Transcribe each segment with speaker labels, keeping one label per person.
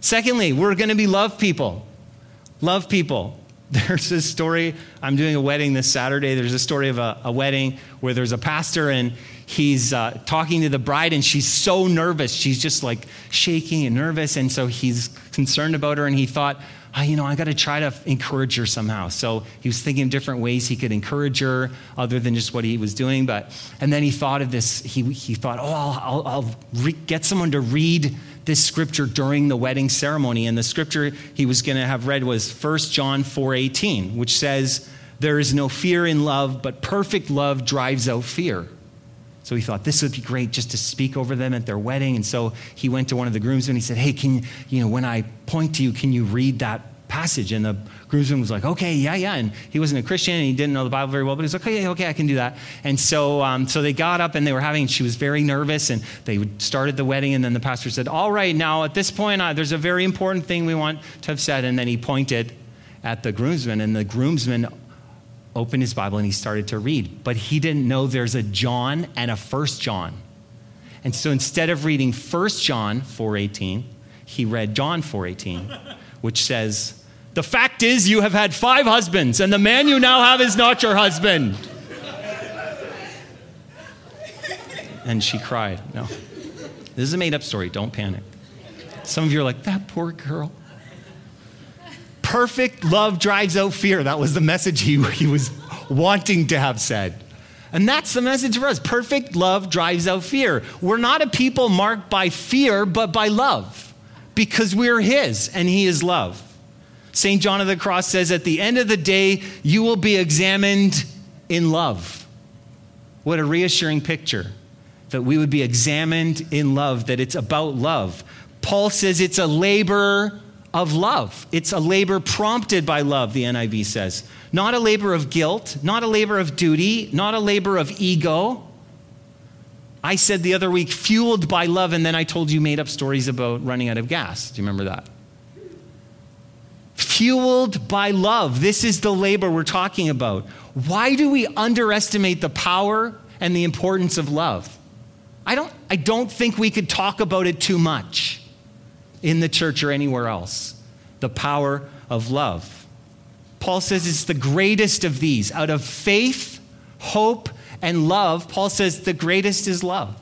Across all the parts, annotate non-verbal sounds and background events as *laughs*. Speaker 1: Secondly, we're going to be love people. Love people. *laughs* There's this story. I'm doing a wedding this Saturday. There's a story of a, a wedding where there's a pastor and he's uh, talking to the bride and she's so nervous. She's just like shaking and nervous. And so he's concerned about her and he thought, oh, you know, I got to try to encourage her somehow. So he was thinking of different ways he could encourage her other than just what he was doing. But, and then he thought of this, he, he thought, oh, I'll, I'll, I'll re- get someone to read this scripture during the wedding ceremony. And the scripture he was going to have read was 1 John 4:18, which says, "There is no fear in love, but perfect love drives out fear." So he thought this would be great just to speak over them at their wedding. And so he went to one of the groomsmen. He said, Hey, can you, you know, when I point to you, can you read that passage. And the groomsman was like, okay, yeah, yeah. And he wasn't a Christian and he didn't know the Bible very well, but he's like, okay, okay, I can do that. And so, um, so they got up and they were having, she was very nervous and they started the wedding. And then the pastor said, all right, now at this point, uh, there's a very important thing we want to have said. And then he pointed at the groomsman and the groomsman opened his Bible and he started to read, but he didn't know there's a John and a first John. And so instead of reading 1 John 4:18, he read John 4:18, which says, the fact is, you have had five husbands, and the man you now have is not your husband. And she cried. No. This is a made up story. Don't panic. Some of you are like, that poor girl. Perfect love drives out fear. That was the message he, he was wanting to have said. And that's the message for us. Perfect love drives out fear. We're not a people marked by fear, but by love because we're His and He is love. St. John of the Cross says, At the end of the day, you will be examined in love. What a reassuring picture that we would be examined in love, that it's about love. Paul says it's a labor of love. It's a labor prompted by love, the NIV says. Not a labor of guilt, not a labor of duty, not a labor of ego. I said the other week, fueled by love, and then I told you made up stories about running out of gas. Do you remember that? fueled by love. This is the labor we're talking about. Why do we underestimate the power and the importance of love? I don't, I don't think we could talk about it too much in the church or anywhere else. The power of love. Paul says it's the greatest of these. Out of faith, hope, and love, Paul says the greatest is love.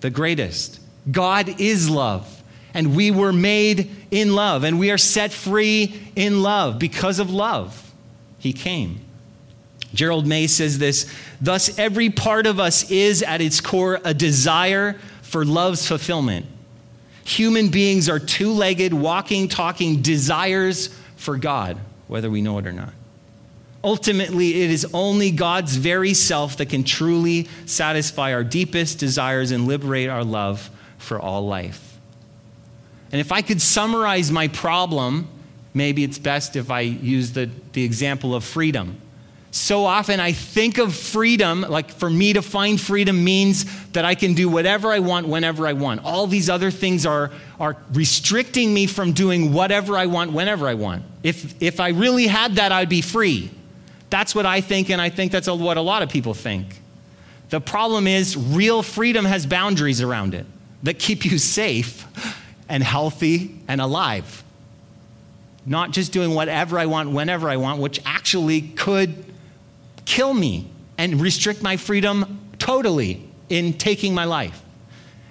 Speaker 1: The greatest. God is love and we were made in love, and we are set free in love because of love. He came. Gerald May says this Thus, every part of us is at its core a desire for love's fulfillment. Human beings are two legged, walking, talking desires for God, whether we know it or not. Ultimately, it is only God's very self that can truly satisfy our deepest desires and liberate our love for all life. And if I could summarize my problem, maybe it's best if I use the, the example of freedom. So often I think of freedom, like for me to find freedom means that I can do whatever I want whenever I want. All these other things are, are restricting me from doing whatever I want whenever I want. If, if I really had that, I'd be free. That's what I think, and I think that's what a lot of people think. The problem is, real freedom has boundaries around it that keep you safe *laughs* and healthy and alive. Not just doing whatever I want, whenever I want, which actually could kill me and restrict my freedom totally in taking my life.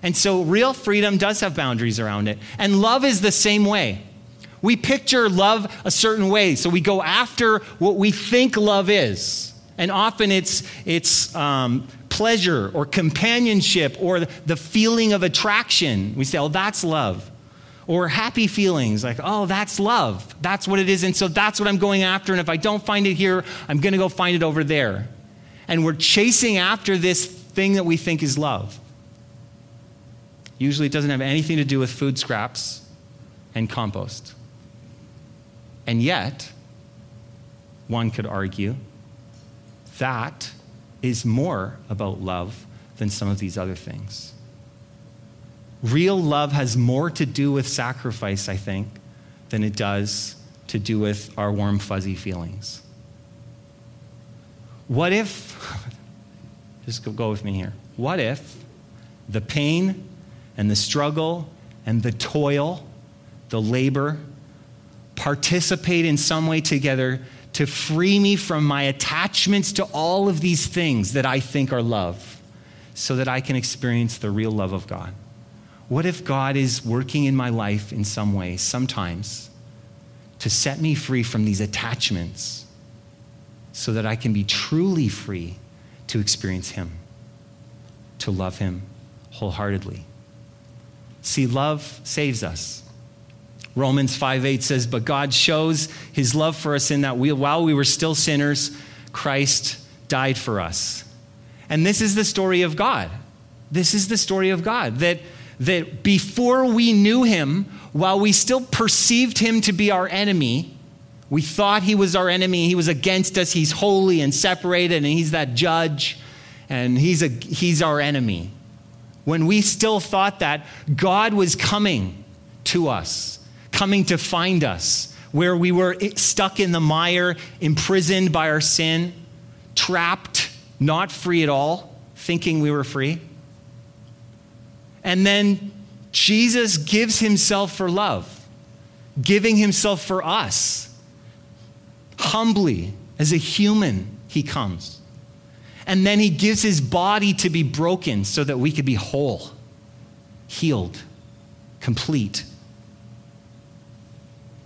Speaker 1: And so, real freedom does have boundaries around it. And love is the same way. We picture love a certain way, so we go after what we think love is. And often it's, it's um, pleasure or companionship or the feeling of attraction. We say, oh, that's love. Or happy feelings like, oh, that's love. That's what it is. And so that's what I'm going after. And if I don't find it here, I'm going to go find it over there. And we're chasing after this thing that we think is love. Usually it doesn't have anything to do with food scraps and compost. And yet, one could argue that is more about love than some of these other things. Real love has more to do with sacrifice, I think, than it does to do with our warm, fuzzy feelings. What if, *laughs* just go with me here, what if the pain and the struggle and the toil, the labor, participate in some way together to free me from my attachments to all of these things that I think are love so that I can experience the real love of God? What if God is working in my life in some way, sometimes, to set me free from these attachments so that I can be truly free to experience Him, to love Him wholeheartedly? See, love saves us. Romans 5:8 says, "But God shows his love for us in that we, while we were still sinners, Christ died for us." And this is the story of God. This is the story of God that that before we knew him, while we still perceived him to be our enemy, we thought he was our enemy, he was against us, he's holy and separated and he's that judge and he's a he's our enemy. When we still thought that, God was coming to us coming to find us where we were stuck in the mire, imprisoned by our sin, trapped, not free at all, thinking we were free. And then Jesus gives himself for love, giving himself for us. Humbly, as a human, he comes. And then he gives his body to be broken so that we could be whole, healed, complete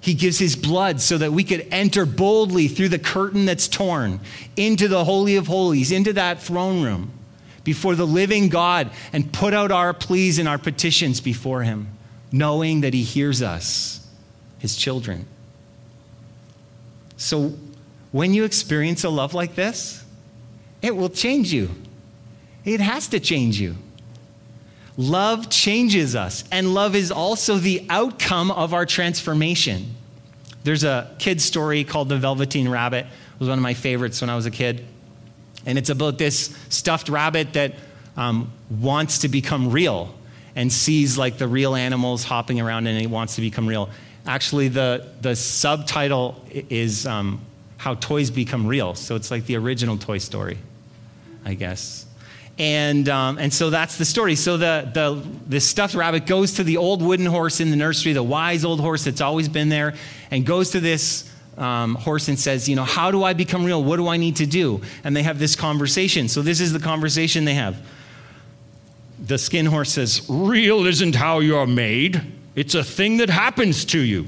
Speaker 1: he gives his blood so that we could enter boldly through the curtain that's torn into the Holy of Holies, into that throne room before the living God and put out our pleas and our petitions before him, knowing that he hears us, his children. So when you experience a love like this, it will change you. It has to change you. Love changes us, and love is also the outcome of our transformation. There's a kid's story called The Velveteen Rabbit. It was one of my favorites when I was a kid. And it's about this stuffed rabbit that um, wants to become real and sees like the real animals hopping around and it wants to become real. Actually, the, the subtitle is um, How Toys Become Real. So it's like the original Toy Story, I guess. And, um, and so that's the story. So the, the, the stuffed rabbit goes to the old wooden horse in the nursery, the wise old horse that's always been there, and goes to this um, horse and says, You know, how do I become real? What do I need to do? And they have this conversation. So, this is the conversation they have. The skin horse says, Real isn't how you're made, it's a thing that happens to you.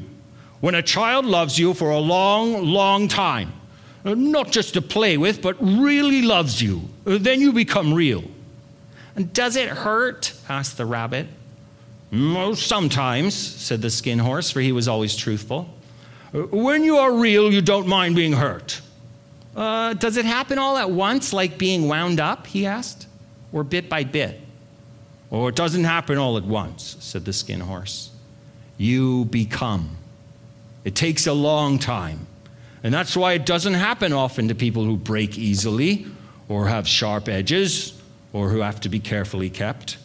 Speaker 1: When a child loves you for a long, long time, not just to play with, but really loves you, uh, then you become real. And does it hurt? asked the rabbit. No, sometimes, said the skin horse, for he was always truthful. Uh, when you are real, you don't mind being hurt. Uh, does it happen all at once, like being wound up? he asked, or bit by bit? Oh, it doesn't happen all at once, said the skin horse. You become. It takes a long time. And that's why it doesn't happen often to people who break easily or have sharp edges or who have to be carefully kept.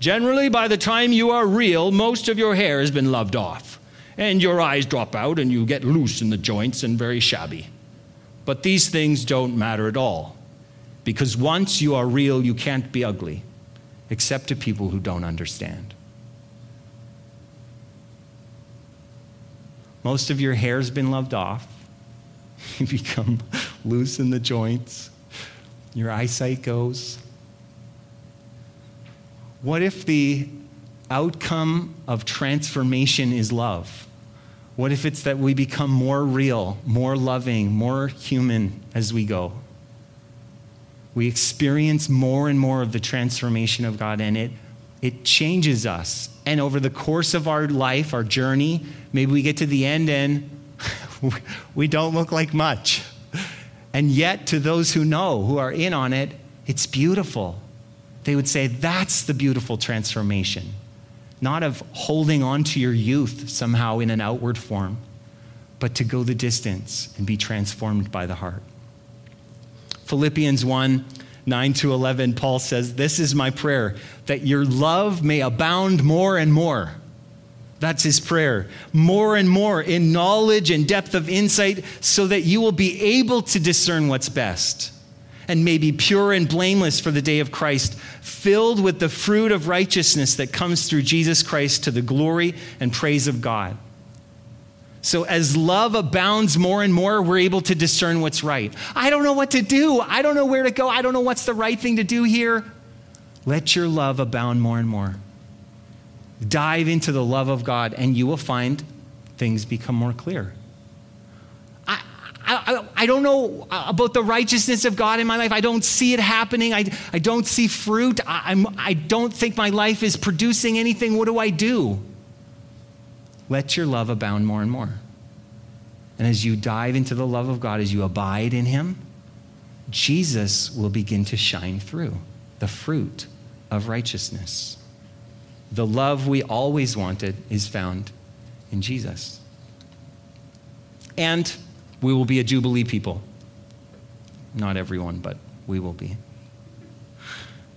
Speaker 1: Generally, by the time you are real, most of your hair has been loved off, and your eyes drop out, and you get loose in the joints and very shabby. But these things don't matter at all, because once you are real, you can't be ugly, except to people who don't understand. Most of your hair's been loved off. *laughs* You become loose in the joints your eyesight goes? What if the outcome of transformation is love? What if it's that we become more real, more loving, more human as we go? We experience more and more of the transformation of God, and it, it changes us. And over the course of our life, our journey, maybe we get to the end and *laughs* we don't look like much. And yet, to those who know, who are in on it, it's beautiful. They would say that's the beautiful transformation, not of holding on to your youth somehow in an outward form, but to go the distance and be transformed by the heart. Philippians 1 9 to 11, Paul says, This is my prayer, that your love may abound more and more that's his prayer. More and more in knowledge and depth of insight, so that you will be able to discern what's best and may be pure and blameless for the day of Christ, filled with the fruit of righteousness that comes through Jesus Christ to the glory and praise of God. So, as love abounds more and more, we're able to discern what's right. I don't know what to do. I don't know where to go. I don't know what's the right thing to do here. Let your love abound more and more dive into the love of God, and you will find things become more clear. I, I, I don't know about the righteousness of God in my life. I don't see it happening. I, I don't see fruit. I, I'm, I don't think my life is producing anything. What do I do? Let your love abound more and more. And as you dive into the love of God, as you abide in Him, Jesus will begin to shine through the fruit of righteousness the love we always wanted is found in Jesus. And we will be a Jubilee people. Not everyone, but we will be.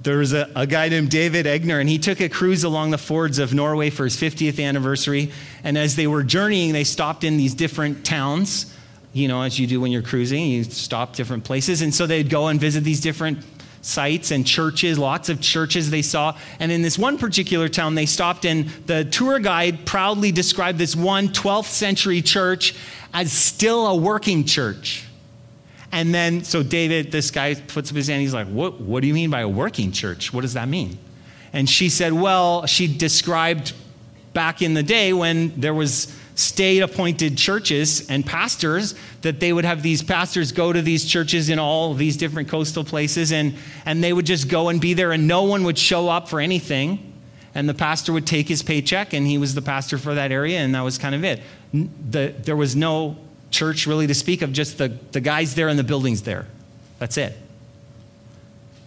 Speaker 1: There was a, a guy named David Egner, and he took a cruise along the fjords of Norway for his 50th anniversary. And as they were journeying, they stopped in these different towns, you know, as you do when you're cruising, you stop different places. And so they'd go and visit these different sites and churches, lots of churches they saw. And in this one particular town, they stopped, and the tour guide proudly described this one 12th century church as still a working church. And then, so David, this guy puts up his hand, he's like, What, what do you mean by a working church? What does that mean? And she said, Well, she described back in the day when there was state appointed churches and pastors, that they would have these pastors go to these churches in all these different coastal places and, and they would just go and be there and no one would show up for anything. And the pastor would take his paycheck and he was the pastor for that area and that was kind of it. The, there was no church really to speak of, just the, the guys there and the buildings there. That's it.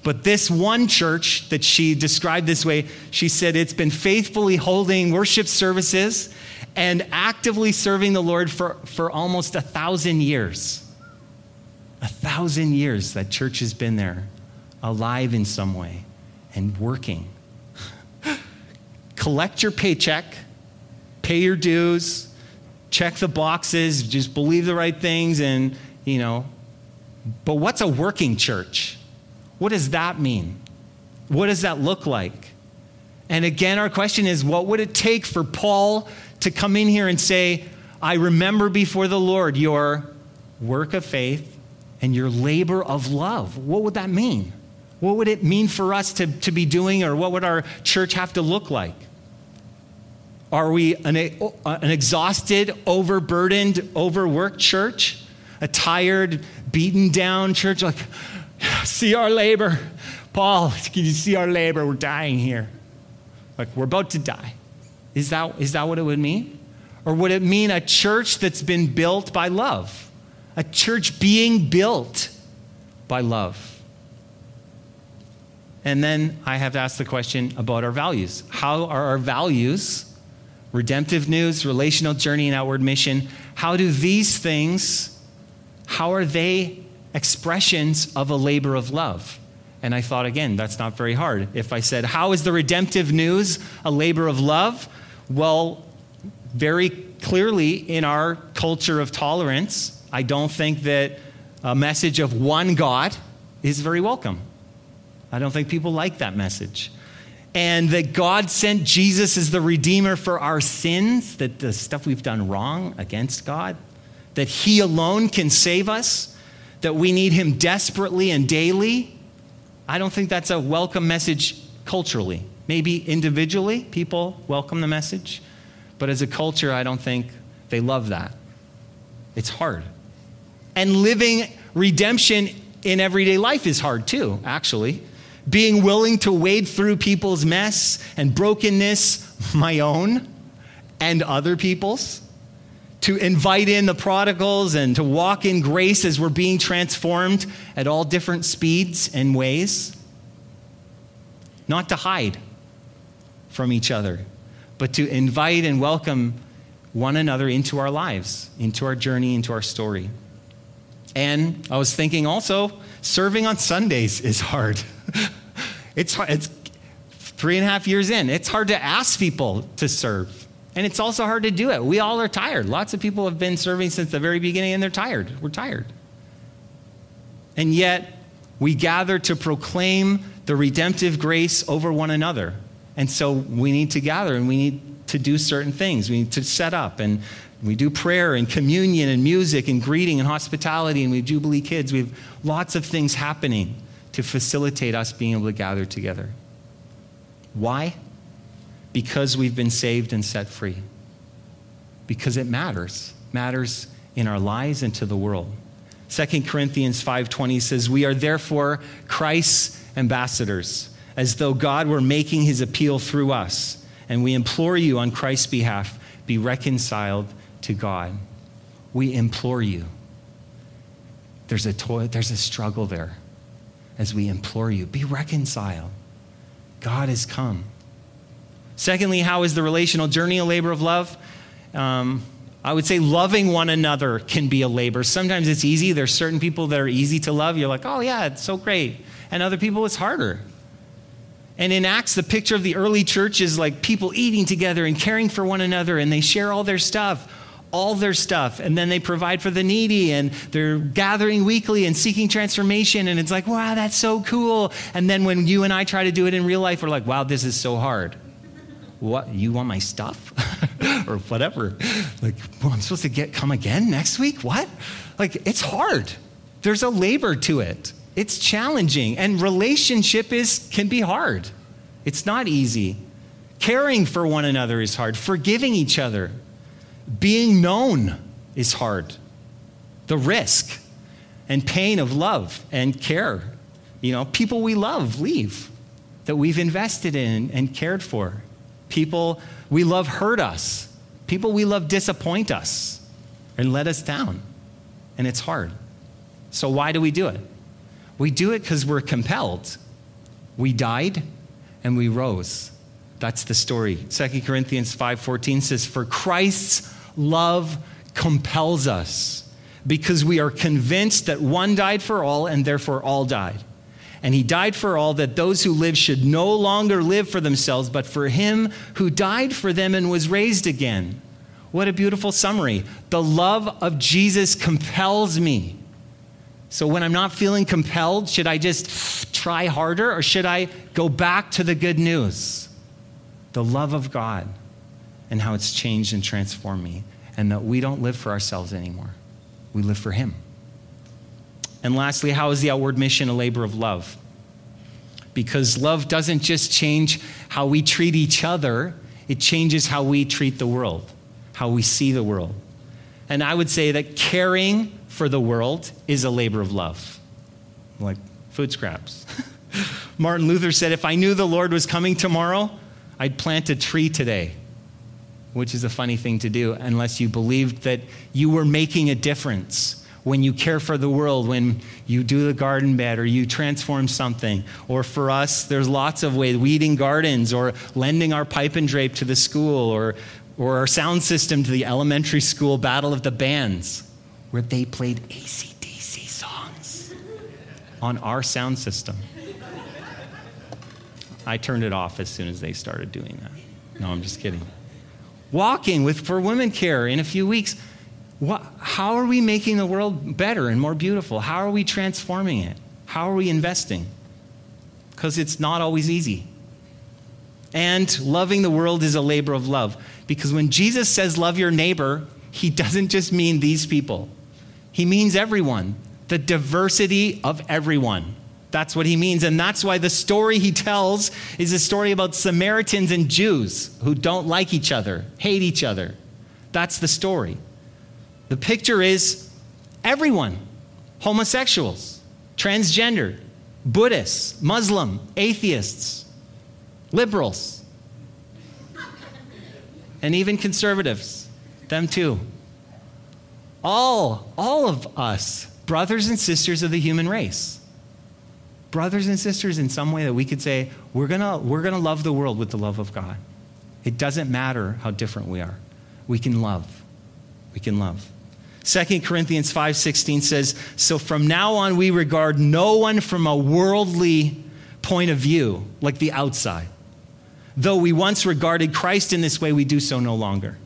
Speaker 1: But this one church that she described this way, she said it's been faithfully holding worship services and actively serving the Lord for, for almost a thousand years. A thousand years that church has been there, alive in some way and working. *laughs* Collect your paycheck, pay your dues, check the boxes, just believe the right things, and, you know. But what's a working church? What does that mean? What does that look like? And again, our question is what would it take for Paul to come in here and say, I remember before the Lord your work of faith and your labor of love. What would that mean? What would it mean for us to, to be doing, or what would our church have to look like? Are we an, an exhausted, overburdened, overworked church? A tired, beaten down church? Like, *sighs* see our labor. Paul, can you see our labor? We're dying here. Like, we're about to die. Is that, is that what it would mean? Or would it mean a church that's been built by love? A church being built by love. And then I have to ask the question about our values. How are our values, redemptive news, relational journey, and outward mission, how do these things, how are they expressions of a labor of love? And I thought, again, that's not very hard. If I said, How is the redemptive news a labor of love? Well, very clearly, in our culture of tolerance, I don't think that a message of one God is very welcome. I don't think people like that message. And that God sent Jesus as the Redeemer for our sins, that the stuff we've done wrong against God, that He alone can save us, that we need Him desperately and daily I don't think that's a welcome message culturally. Maybe individually, people welcome the message, but as a culture, I don't think they love that. It's hard. And living redemption in everyday life is hard too, actually. Being willing to wade through people's mess and brokenness, my own and other people's, to invite in the prodigals and to walk in grace as we're being transformed at all different speeds and ways. Not to hide from each other, but to invite and welcome one another into our lives, into our journey, into our story. And I was thinking also, serving on Sundays is hard. *laughs* it's hard. It's three and a half years in. It's hard to ask people to serve and it's also hard to do it. We all are tired. Lots of people have been serving since the very beginning and they're tired. We're tired. And yet, we gather to proclaim the redemptive grace over one another. And so we need to gather and we need to do certain things. We need to set up and we do prayer and communion and music and greeting and hospitality and we have Jubilee Kids. We have lots of things happening to facilitate us being able to gather together. Why? because we've been saved and set free. Because it matters, matters in our lives and to the world. 2 Corinthians 5:20 says, "We are therefore Christ's ambassadors, as though God were making his appeal through us, and we implore you on Christ's behalf, be reconciled to God." We implore you. There's a there's a struggle there as we implore you, be reconciled. God has come. Secondly, how is the relational journey a labor of love? Um, I would say loving one another can be a labor. Sometimes it's easy. There's certain people that are easy to love. You're like, oh, yeah, it's so great. And other people, it's harder. And in Acts, the picture of the early church is like people eating together and caring for one another, and they share all their stuff, all their stuff. And then they provide for the needy, and they're gathering weekly and seeking transformation. And it's like, wow, that's so cool. And then when you and I try to do it in real life, we're like, wow, this is so hard what you want my stuff *laughs* or whatever like well i'm supposed to get come again next week what like it's hard there's a labor to it it's challenging and relationship is can be hard it's not easy caring for one another is hard forgiving each other being known is hard the risk and pain of love and care you know people we love leave that we've invested in and cared for People we love hurt us. People we love disappoint us and let us down. And it's hard. So, why do we do it? We do it because we're compelled. We died and we rose. That's the story. 2 Corinthians 5:14 says for Christ's love compels us because we are convinced that one died for all and therefore all died. And he died for all, that those who live should no longer live for themselves, but for him who died for them and was raised again. What a beautiful summary. The love of Jesus compels me. So when I'm not feeling compelled, should I just try harder or should I go back to the good news? The love of God and how it's changed and transformed me, and that we don't live for ourselves anymore, we live for Him. And lastly, how is the outward mission a labor of love? Because love doesn't just change how we treat each other, it changes how we treat the world, how we see the world. And I would say that caring for the world is a labor of love, like food scraps. *laughs* Martin Luther said, If I knew the Lord was coming tomorrow, I'd plant a tree today, which is a funny thing to do unless you believed that you were making a difference when you care for the world, when you do the garden bed or you transform something. Or for us, there's lots of ways weeding gardens or lending our pipe and drape to the school or, or our sound system to the elementary school battle of the bands where they played ACDC songs on our sound system. I turned it off as soon as they started doing that. No, I'm just kidding. Walking with for women care in a few weeks what, how are we making the world better and more beautiful? How are we transforming it? How are we investing? Because it's not always easy. And loving the world is a labor of love. Because when Jesus says, love your neighbor, he doesn't just mean these people, he means everyone, the diversity of everyone. That's what he means. And that's why the story he tells is a story about Samaritans and Jews who don't like each other, hate each other. That's the story. The picture is everyone homosexuals, transgender, Buddhists, Muslim, atheists, liberals, and even conservatives, them too. All, all of us, brothers and sisters of the human race. Brothers and sisters, in some way that we could say, we're gonna, we're gonna love the world with the love of God. It doesn't matter how different we are. We can love. We can love. 2 Corinthians 5:16 says, "So from now on we regard no one from a worldly point of view, like the outside. Though we once regarded Christ in this way, we do so no longer."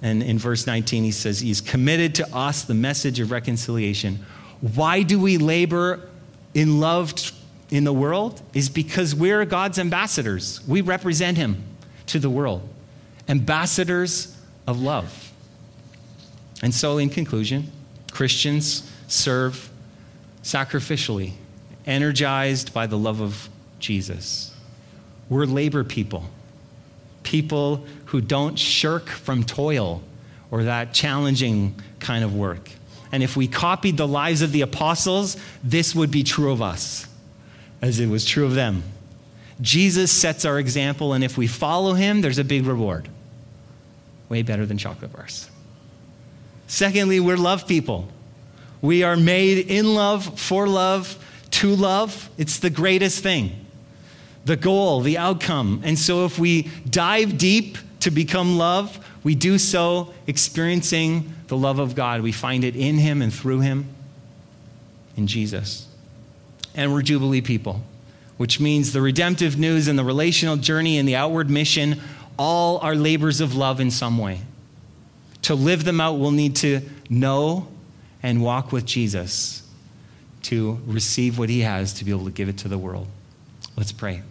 Speaker 1: And in verse 19 he says, "He's committed to us the message of reconciliation." Why do we labor in love in the world is because we're God's ambassadors. We represent him to the world. Ambassadors of love. And so, in conclusion, Christians serve sacrificially, energized by the love of Jesus. We're labor people, people who don't shirk from toil or that challenging kind of work. And if we copied the lives of the apostles, this would be true of us, as it was true of them. Jesus sets our example, and if we follow him, there's a big reward. Way better than chocolate bars. Secondly, we're love people. We are made in love, for love, to love. It's the greatest thing, the goal, the outcome. And so if we dive deep to become love, we do so experiencing the love of God. We find it in Him and through Him, in Jesus. And we're Jubilee people, which means the redemptive news and the relational journey and the outward mission all are labors of love in some way. To live them out, we'll need to know and walk with Jesus to receive what he has to be able to give it to the world. Let's pray.